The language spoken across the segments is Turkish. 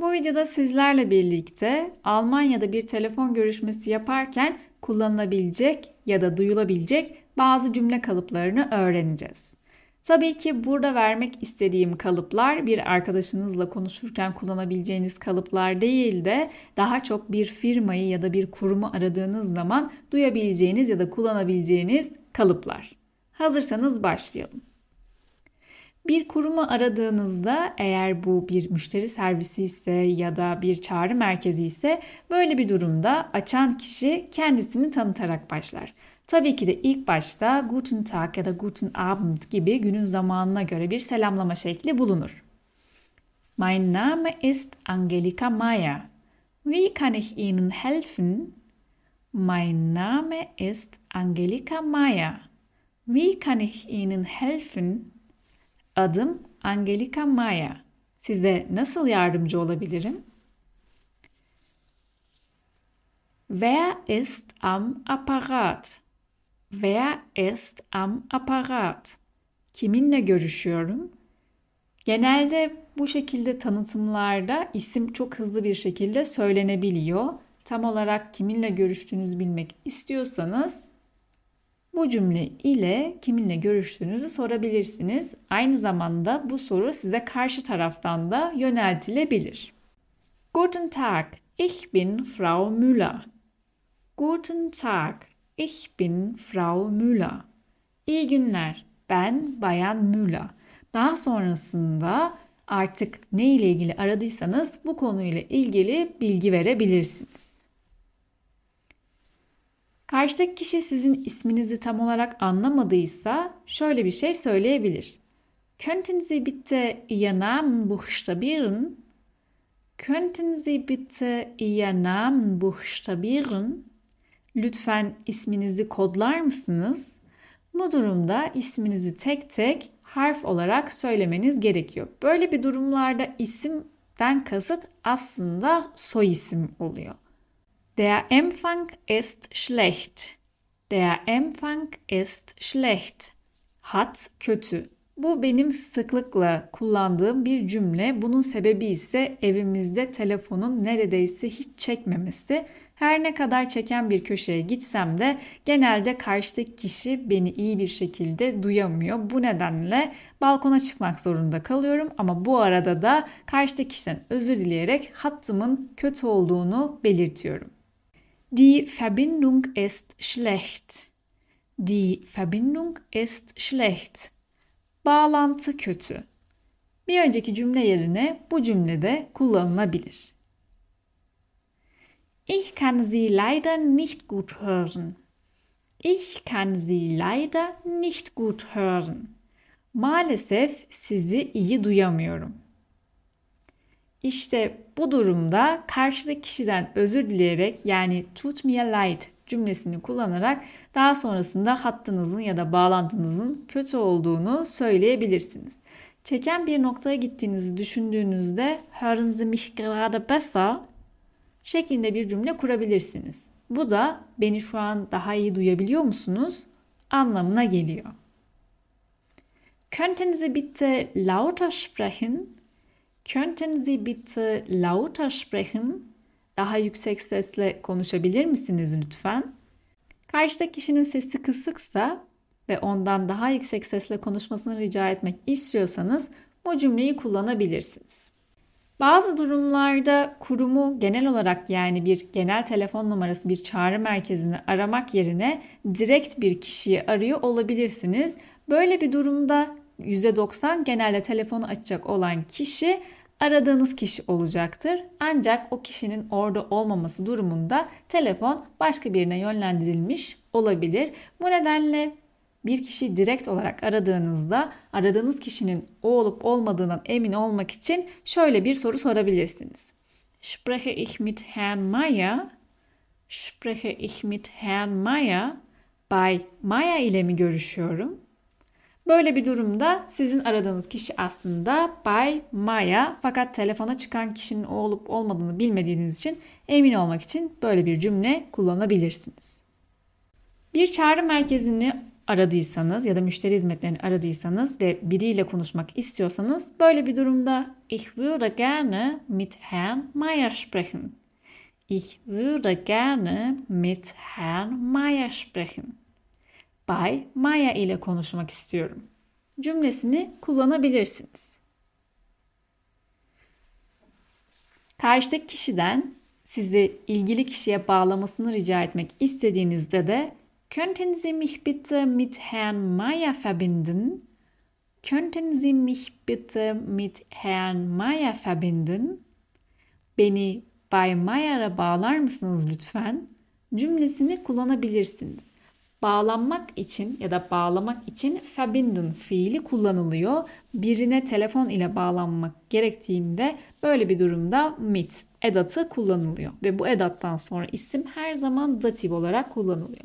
Bu videoda sizlerle birlikte Almanya'da bir telefon görüşmesi yaparken kullanılabilecek ya da duyulabilecek bazı cümle kalıplarını öğreneceğiz. Tabii ki burada vermek istediğim kalıplar bir arkadaşınızla konuşurken kullanabileceğiniz kalıplar değil de daha çok bir firmayı ya da bir kurumu aradığınız zaman duyabileceğiniz ya da kullanabileceğiniz kalıplar. Hazırsanız başlayalım. Bir kurumu aradığınızda eğer bu bir müşteri servisi ise ya da bir çağrı merkezi ise böyle bir durumda açan kişi kendisini tanıtarak başlar. Tabii ki de ilk başta Guten Tag ya da Guten Abend gibi günün zamanına göre bir selamlama şekli bulunur. Mein Name ist Angelika Meyer. Wie kann ich Ihnen helfen? Mein Name ist Angelika Meyer. Wie kann ich Ihnen helfen? Adım Angelika Meyer. Size nasıl yardımcı olabilirim? Wer ist am Apparat? Wer ist am Apparat? Kiminle görüşüyorum? Genelde bu şekilde tanıtımlarda isim çok hızlı bir şekilde söylenebiliyor. Tam olarak kiminle görüştüğünüzü bilmek istiyorsanız bu cümle ile kiminle görüştüğünüzü sorabilirsiniz. Aynı zamanda bu soru size karşı taraftan da yöneltilebilir. Guten Tag, ich bin Frau Müller. Guten Tag, ich bin Frau Müller. İyi günler, ben Bayan Müller. Daha sonrasında artık ne ile ilgili aradıysanız bu konuyla ilgili bilgi verebilirsiniz. Karşıdaki kişi sizin isminizi tam olarak anlamadıysa şöyle bir şey söyleyebilir. Könnten Sie bitte Ihr Namen buchstabieren? Könnten Sie bitte Ihr Namen buchstabieren? Lütfen isminizi kodlar mısınız? Bu durumda isminizi tek tek harf olarak söylemeniz gerekiyor. Böyle bir durumlarda isimden kasıt aslında soy isim oluyor. Der Empfang ist schlecht. Der Empfang ist schlecht. Hat kötü. Bu benim sıklıkla kullandığım bir cümle. Bunun sebebi ise evimizde telefonun neredeyse hiç çekmemesi. Her ne kadar çeken bir köşeye gitsem de genelde karşıdaki kişi beni iyi bir şekilde duyamıyor. Bu nedenle balkona çıkmak zorunda kalıyorum ama bu arada da karşıdaki kişiden özür dileyerek hattımın kötü olduğunu belirtiyorum. Die Verbindung ist schlecht. Die Verbindung ist schlecht. Bağlantı kötü. Bir önceki cümle yerine bu cümlede kullanılabilir. Ich kann Sie leider nicht gut hören. Ich kann Sie leider nicht gut hören. Maalesef sizi iyi duyamıyorum. İşte bu durumda karşıdaki kişiden özür dileyerek yani tut me leid cümlesini kullanarak daha sonrasında hattınızın ya da bağlantınızın kötü olduğunu söyleyebilirsiniz. Çeken bir noktaya gittiğinizi düşündüğünüzde hören Sie mich gerade besser şeklinde bir cümle kurabilirsiniz. Bu da beni şu an daha iyi duyabiliyor musunuz anlamına geliyor. Könnten Sie bitte lauter sprechen? Könnten Sie bitte lauter sprechen? Daha yüksek sesle konuşabilir misiniz lütfen? Karşıdaki kişinin sesi kısıksa ve ondan daha yüksek sesle konuşmasını rica etmek istiyorsanız bu cümleyi kullanabilirsiniz. Bazı durumlarda kurumu genel olarak yani bir genel telefon numarası bir çağrı merkezini aramak yerine direkt bir kişiyi arıyor olabilirsiniz. Böyle bir durumda %90 genelde telefonu açacak olan kişi aradığınız kişi olacaktır. Ancak o kişinin orada olmaması durumunda telefon başka birine yönlendirilmiş olabilir. Bu nedenle bir kişi direkt olarak aradığınızda aradığınız kişinin o olup olmadığından emin olmak için şöyle bir soru sorabilirsiniz. Spreche ich mit Herrn Mayer? Spreche ich mit Herrn Mayer? Bay Maya ile mi görüşüyorum? Böyle bir durumda sizin aradığınız kişi aslında Bay Maya fakat telefona çıkan kişinin o olup olmadığını bilmediğiniz için emin olmak için böyle bir cümle kullanabilirsiniz. Bir çağrı merkezini aradıysanız ya da müşteri hizmetlerini aradıysanız ve biriyle konuşmak istiyorsanız böyle bir durumda ich würde gerne mit Herrn Meyer sprechen. Ich würde gerne mit Herrn Meyer sprechen. Bay Maya ile konuşmak istiyorum. Cümlesini kullanabilirsiniz. Karşıdaki kişiden sizi ilgili kişiye bağlamasını rica etmek istediğinizde de Könnten Sie mich bitte mit Herrn Meier verbinden? Könnten Sie mich bitte mit Herrn Meier verbinden? Beni Bay Meyer'a bağlar mısınız lütfen? Cümlesini kullanabilirsiniz. Bağlanmak için ya da bağlamak için verbinden fiili kullanılıyor. Birine telefon ile bağlanmak gerektiğinde böyle bir durumda mit edatı kullanılıyor. Ve bu edattan sonra isim her zaman datif olarak kullanılıyor.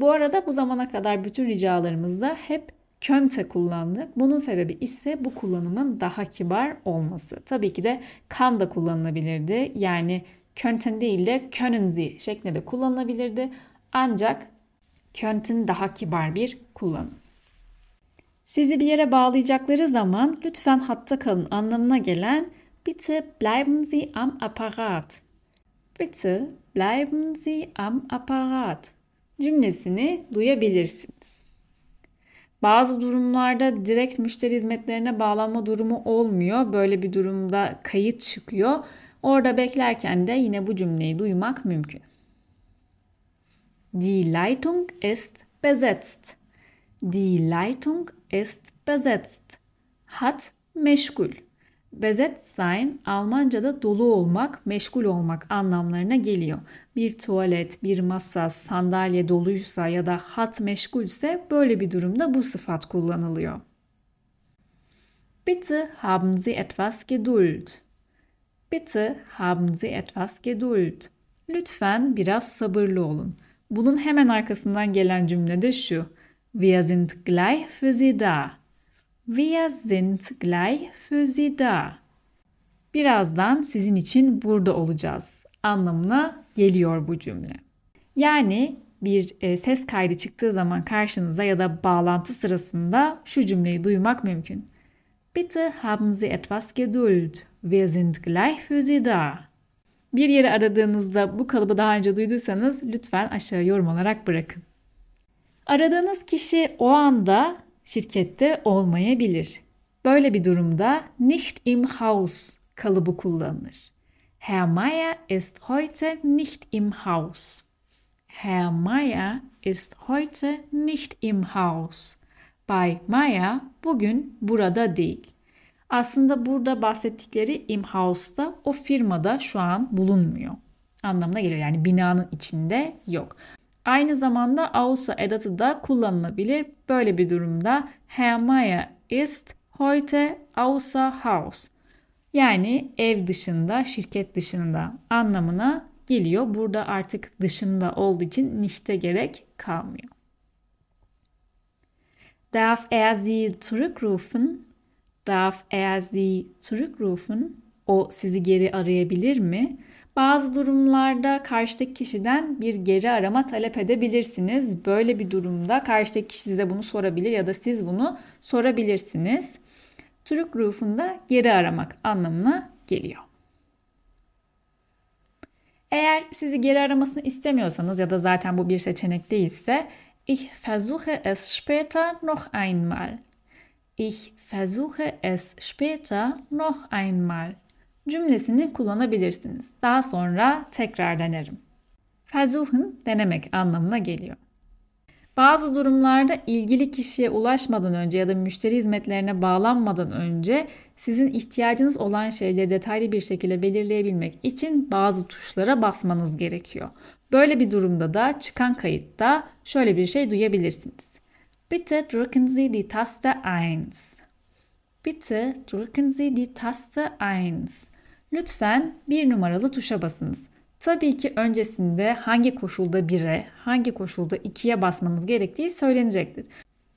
Bu arada bu zamana kadar bütün ricalarımızda hep könte kullandık. Bunun sebebi ise bu kullanımın daha kibar olması. Tabii ki de kan da kullanılabilirdi. Yani könten değil de können Sie şeklinde de kullanılabilirdi. Ancak könten daha kibar bir kullanım. Sizi bir yere bağlayacakları zaman lütfen hatta kalın anlamına gelen bitte bleiben Sie am Apparat. Bitte bleiben Sie am Apparat cümlesini duyabilirsiniz. Bazı durumlarda direkt müşteri hizmetlerine bağlanma durumu olmuyor. Böyle bir durumda kayıt çıkıyor. Orada beklerken de yine bu cümleyi duymak mümkün. Die Leitung ist besetzt. Die Leitung ist besetzt. Hat meşgul. Bezet sein Almanca'da dolu olmak, meşgul olmak anlamlarına geliyor. Bir tuvalet, bir masa, sandalye doluysa ya da hat meşgulse böyle bir durumda bu sıfat kullanılıyor. Bitte haben Sie etwas Geduld. Bitte haben Sie etwas Geduld. Lütfen biraz sabırlı olun. Bunun hemen arkasından gelen cümle de şu. Wir sind gleich für Sie da. Wir sind gleich für Sie da. Birazdan sizin için burada olacağız anlamına geliyor bu cümle. Yani bir e, ses kaydı çıktığı zaman karşınıza ya da bağlantı sırasında şu cümleyi duymak mümkün. Bitte haben Sie etwas Geduld. Wir sind gleich für Sie da. Bir yeri aradığınızda bu kalıbı daha önce duyduysanız lütfen aşağı yorum olarak bırakın. Aradığınız kişi o anda şirkette olmayabilir. Böyle bir durumda nicht im Haus kalıbı kullanılır. Herr Meier ist heute nicht im Haus. Herr Meier ist heute nicht im Haus. Bay Meier bugün burada değil. Aslında burada bahsettikleri im house'da o firmada şu an bulunmuyor. Anlamına geliyor. Yani binanın içinde yok. Aynı zamanda außer edatı da kullanılabilir. Böyle bir durumda Meier ist heute außer Haus. Yani ev dışında, şirket dışında anlamına geliyor. Burada artık dışında olduğu için nichte gerek kalmıyor. Darf er sie zurückrufen? Darf er sie zurückrufen? O sizi geri arayabilir mi? Bazı durumlarda karşıdaki kişiden bir geri arama talep edebilirsiniz. Böyle bir durumda karşıdaki kişi size bunu sorabilir ya da siz bunu sorabilirsiniz. Zurückruf'unda geri aramak anlamına geliyor. Eğer sizi geri aramasını istemiyorsanız ya da zaten bu bir seçenek değilse Ich versuche es später noch einmal. Ich versuche es später noch einmal cümlesini kullanabilirsiniz. Daha sonra tekrar denerim. Versuchen denemek anlamına geliyor. Bazı durumlarda ilgili kişiye ulaşmadan önce ya da müşteri hizmetlerine bağlanmadan önce sizin ihtiyacınız olan şeyleri detaylı bir şekilde belirleyebilmek için bazı tuşlara basmanız gerekiyor. Böyle bir durumda da çıkan kayıtta şöyle bir şey duyabilirsiniz. Bitte drücken Sie die Taste 1. Bitte drücken Sie die Taste 1. Lütfen bir numaralı tuşa basınız. Tabii ki öncesinde hangi koşulda 1'e, hangi koşulda 2'ye basmanız gerektiği söylenecektir.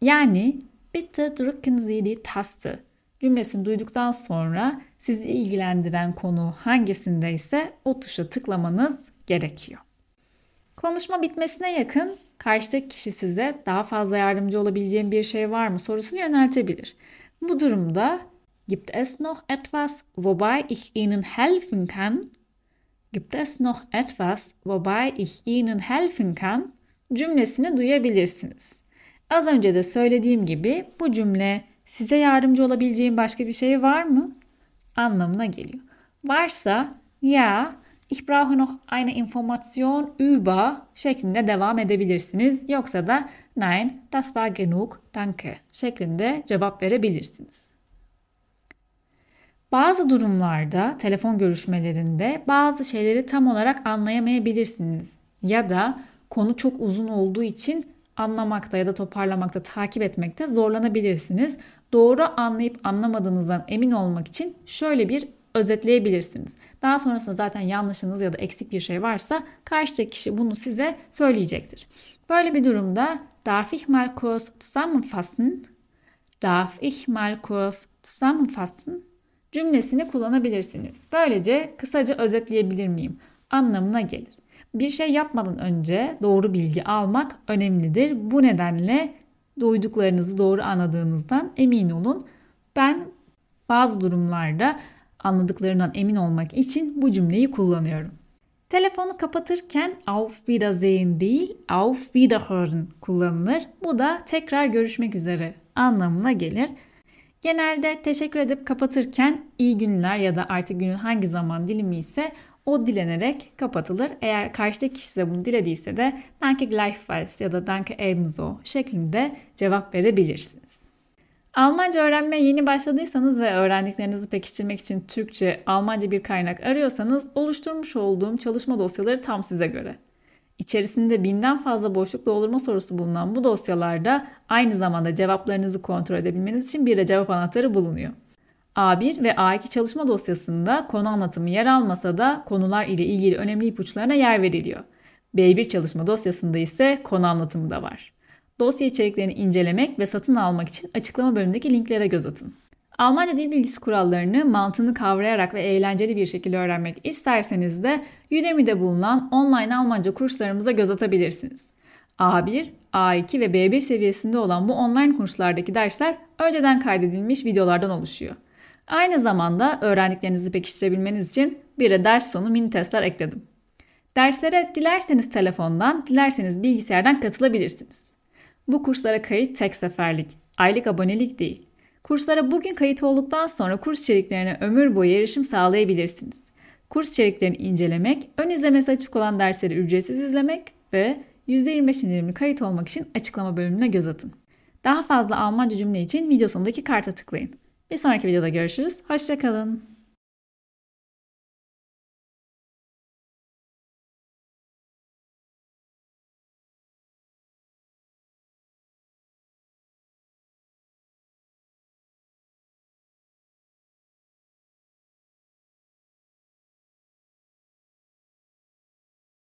Yani bitte drücken Sie die Taste cümlesini duyduktan sonra sizi ilgilendiren konu hangisinde ise o tuşa tıklamanız gerekiyor. Konuşma bitmesine yakın karşıdaki kişi size daha fazla yardımcı olabileceğim bir şey var mı sorusunu yöneltebilir. Bu durumda gibt es noch etwas, wobei ich Ihnen helfen kann? Gibt es noch etwas, wobei ich Ihnen helfen kann? cümlesini duyabilirsiniz. Az önce de söylediğim gibi bu cümle size yardımcı olabileceğim başka bir şey var mı? anlamına geliyor. Varsa ya ich brauche noch eine Information über şeklinde devam edebilirsiniz. Yoksa da nein, das war genug, danke şeklinde cevap verebilirsiniz. Bazı durumlarda telefon görüşmelerinde bazı şeyleri tam olarak anlayamayabilirsiniz ya da konu çok uzun olduğu için anlamakta ya da toparlamakta, takip etmekte zorlanabilirsiniz. Doğru anlayıp anlamadığınızdan emin olmak için şöyle bir özetleyebilirsiniz. Daha sonrasında zaten yanlışınız ya da eksik bir şey varsa karşıdaki kişi bunu size söyleyecektir. Böyle bir durumda darf ich mal kurz zusammenfassen? Darf ich mal kurz zusammenfassen? cümlesini kullanabilirsiniz. Böylece kısaca özetleyebilir miyim? anlamına gelir. Bir şey yapmadan önce doğru bilgi almak önemlidir. Bu nedenle duyduklarınızı doğru anladığınızdan emin olun. Ben bazı durumlarda anladıklarından emin olmak için bu cümleyi kullanıyorum. Telefonu kapatırken auf Wiedersehen değil, auf Wiederhören kullanılır. Bu da tekrar görüşmek üzere anlamına gelir. Genelde teşekkür edip kapatırken iyi günler ya da artık günün hangi zaman dilimi ise o dilenerek kapatılır. Eğer karşıdaki kişi size bunu dilediyse de Danke gleichfalls ya da Danke ebenso şeklinde cevap verebilirsiniz. Almanca öğrenmeye yeni başladıysanız ve öğrendiklerinizi pekiştirmek için Türkçe, Almanca bir kaynak arıyorsanız oluşturmuş olduğum çalışma dosyaları tam size göre. İçerisinde binden fazla boşluk doldurma sorusu bulunan bu dosyalarda aynı zamanda cevaplarınızı kontrol edebilmeniz için bir de cevap anahtarı bulunuyor. A1 ve A2 çalışma dosyasında konu anlatımı yer almasa da konular ile ilgili önemli ipuçlarına yer veriliyor. B1 çalışma dosyasında ise konu anlatımı da var. Dosya içeriklerini incelemek ve satın almak için açıklama bölümündeki linklere göz atın. Almanca dil bilgisi kurallarını mantığını kavrayarak ve eğlenceli bir şekilde öğrenmek isterseniz de Udemy'de bulunan online Almanca kurslarımıza göz atabilirsiniz. A1, A2 ve B1 seviyesinde olan bu online kurslardaki dersler önceden kaydedilmiş videolardan oluşuyor. Aynı zamanda öğrendiklerinizi pekiştirebilmeniz için bir de ders sonu mini testler ekledim. Derslere dilerseniz telefondan, dilerseniz bilgisayardan katılabilirsiniz. Bu kurslara kayıt tek seferlik, aylık abonelik değil. Kurslara bugün kayıt olduktan sonra kurs içeriklerine ömür boyu erişim sağlayabilirsiniz. Kurs içeriklerini incelemek, ön izlemesi açık olan dersleri ücretsiz izlemek ve %25 indirimli kayıt olmak için açıklama bölümüne göz atın. Daha fazla Almanca cümle için video sonundaki karta tıklayın. Bir sonraki videoda görüşürüz. Hoşçakalın.